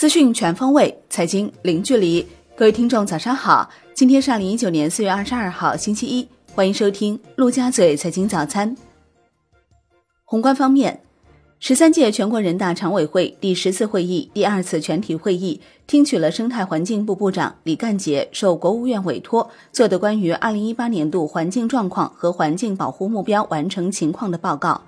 资讯全方位，财经零距离。各位听众，早上好！今天是二零一九年四月二十二号，星期一，欢迎收听陆家嘴财经早餐。宏观方面，十三届全国人大常委会第十次会议第二次全体会议听取了生态环境部部长李干杰受国务院委托做的关于二零一八年度环境状况和环境保护目标完成情况的报告。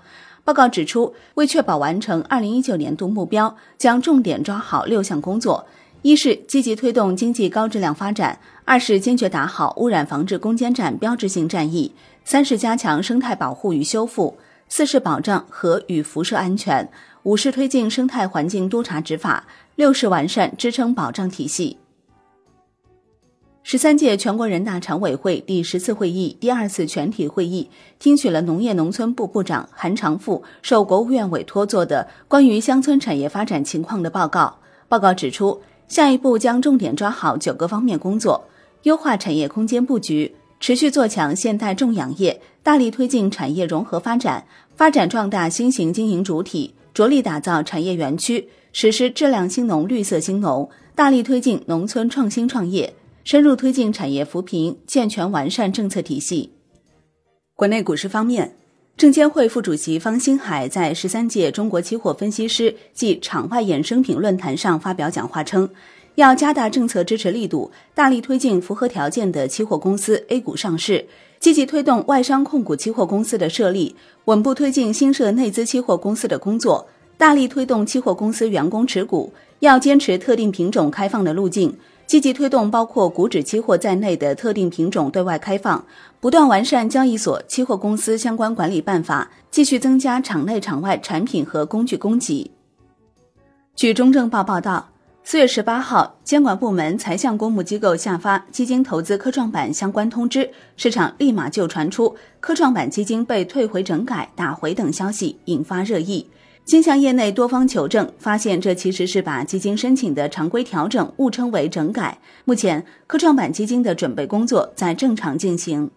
报告指出，为确保完成二零一九年度目标，将重点抓好六项工作：一是积极推动经济高质量发展；二是坚决打好污染防治攻坚战标志性战役；三是加强生态保护与修复；四是保障核与辐射安全；五是推进生态环境督查执法；六是完善支撑保障体系。十三届全国人大常委会第十次会议第二次全体会议听取了农业农村部部长韩长赋受国务院委托做的关于乡村产业发展情况的报告。报告指出，下一步将重点抓好九个方面工作，优化产业空间布局，持续做强现代种养业，大力推进产业融合发展，发展壮大新型经营主体，着力打造产业园区，实施质量兴农、绿色兴农，大力推进农村创新创业。深入推进产业扶贫，健全完善政策体系。国内股市方面，证监会副主席方星海在十三届中国期货分析师暨场外衍生品论坛上发表讲话称，要加大政策支持力度，大力推进符合条件的期货公司 A 股上市，积极推动外商控股期货公司的设立，稳步推进新设内资期货公司的工作，大力推动期货公司员工持股，要坚持特定品种开放的路径。积极推动包括股指期货在内的特定品种对外开放，不断完善交易所、期货公司相关管理办法，继续增加场内场外产品和工具供给。据中证报报道，四月十八号，监管部门才向公募机构下发基金投资科创板相关通知，市场立马就传出科创板基金被退回整改、打回等消息，引发热议。经向业内多方求证，发现这其实是把基金申请的常规调整误称为整改。目前，科创板基金的准备工作在正常进行。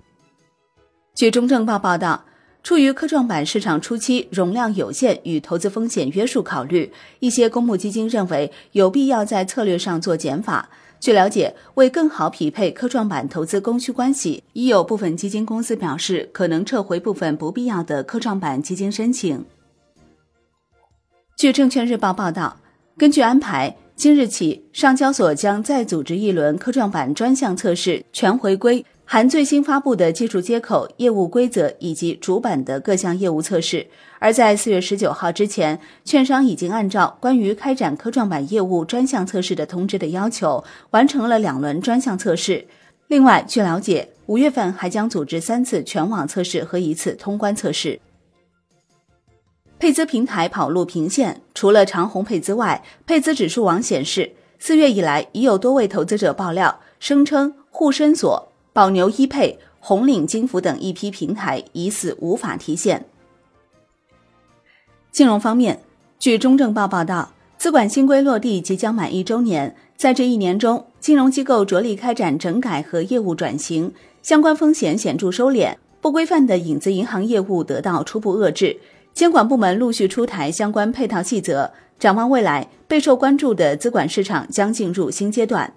据中证报报道，出于科创板市场初期容量有限与投资风险约束考虑，一些公募基金认为有必要在策略上做减法。据了解，为更好匹配科创板投资供需关系，已有部分基金公司表示可能撤回部分不必要的科创板基金申请。据证券日报报道，根据安排，今日起，上交所将再组织一轮科创板专项测试全回归，含最新发布的技术接口、业务规则以及主板的各项业务测试。而在四月十九号之前，券商已经按照关于开展科创板业务专项测试的通知的要求，完成了两轮专项测试。另外，据了解，五月份还将组织三次全网测试和一次通关测试。配资平台跑路频现，除了长虹配资外，配资指数网显示，四月以来已有多位投资者爆料，声称沪深所、宝牛一配、红岭金服等一批平台疑似无法提现。金融方面，据中证报报道，资管新规落地即将满一周年，在这一年中，金融机构着力开展整改和业务转型，相关风险显著收敛，不规范的影子银行业务得到初步遏制。监管部门陆续出台相关配套细则，展望未来，备受关注的资管市场将进入新阶段。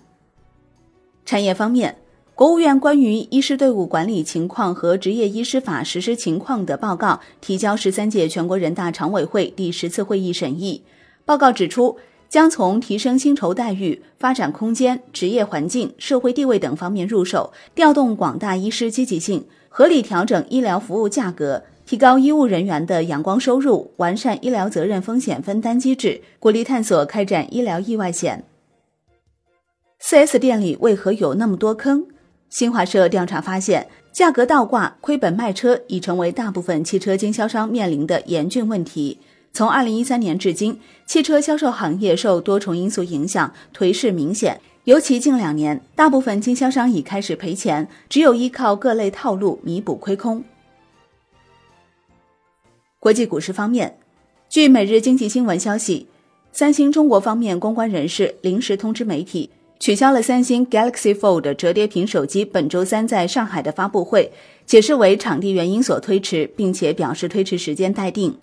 产业方面，国务院关于医师队伍管理情况和执业医师法实施情况的报告提交十三届全国人大常委会第十次会议审议。报告指出，将从提升薪酬待遇、发展空间、职业环境、社会地位等方面入手，调动广大医师积极性，合理调整医疗服务价格。提高医务人员的阳光收入，完善医疗责任风险分担机制，鼓励探索开展医疗意外险。4S 店里为何有那么多坑？新华社调查发现，价格倒挂、亏本卖车已成为大部分汽车经销商面临的严峻问题。从2013年至今，汽车销售行业受多重因素影响，颓势明显。尤其近两年，大部分经销商已开始赔钱，只有依靠各类套路弥补亏空。国际股市方面，据每日经济新闻消息，三星中国方面公关人士临时通知媒体，取消了三星 Galaxy Fold 折叠屏手机本周三在上海的发布会，解释为场地原因所推迟，并且表示推迟时间待定。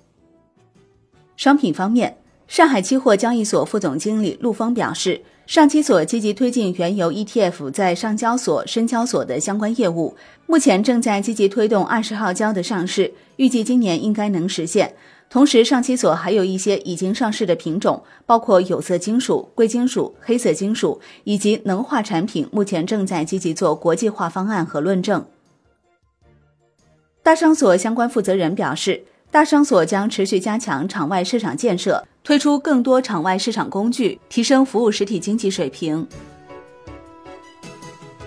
商品方面，上海期货交易所副总经理陆峰表示，上期所积极推进原油 ETF 在上交所、深交所的相关业务，目前正在积极推动二十号交的上市，预计今年应该能实现。同时，上期所还有一些已经上市的品种，包括有色金属、贵金属、黑色金属以及能化产品，目前正在积极做国际化方案和论证。大商所相关负责人表示。大商所将持续加强场外市场建设，推出更多场外市场工具，提升服务实体经济水平。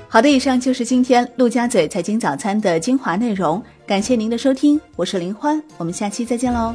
好的，以上就是今天陆家嘴财经早餐的精华内容，感谢您的收听，我是林欢，我们下期再见喽。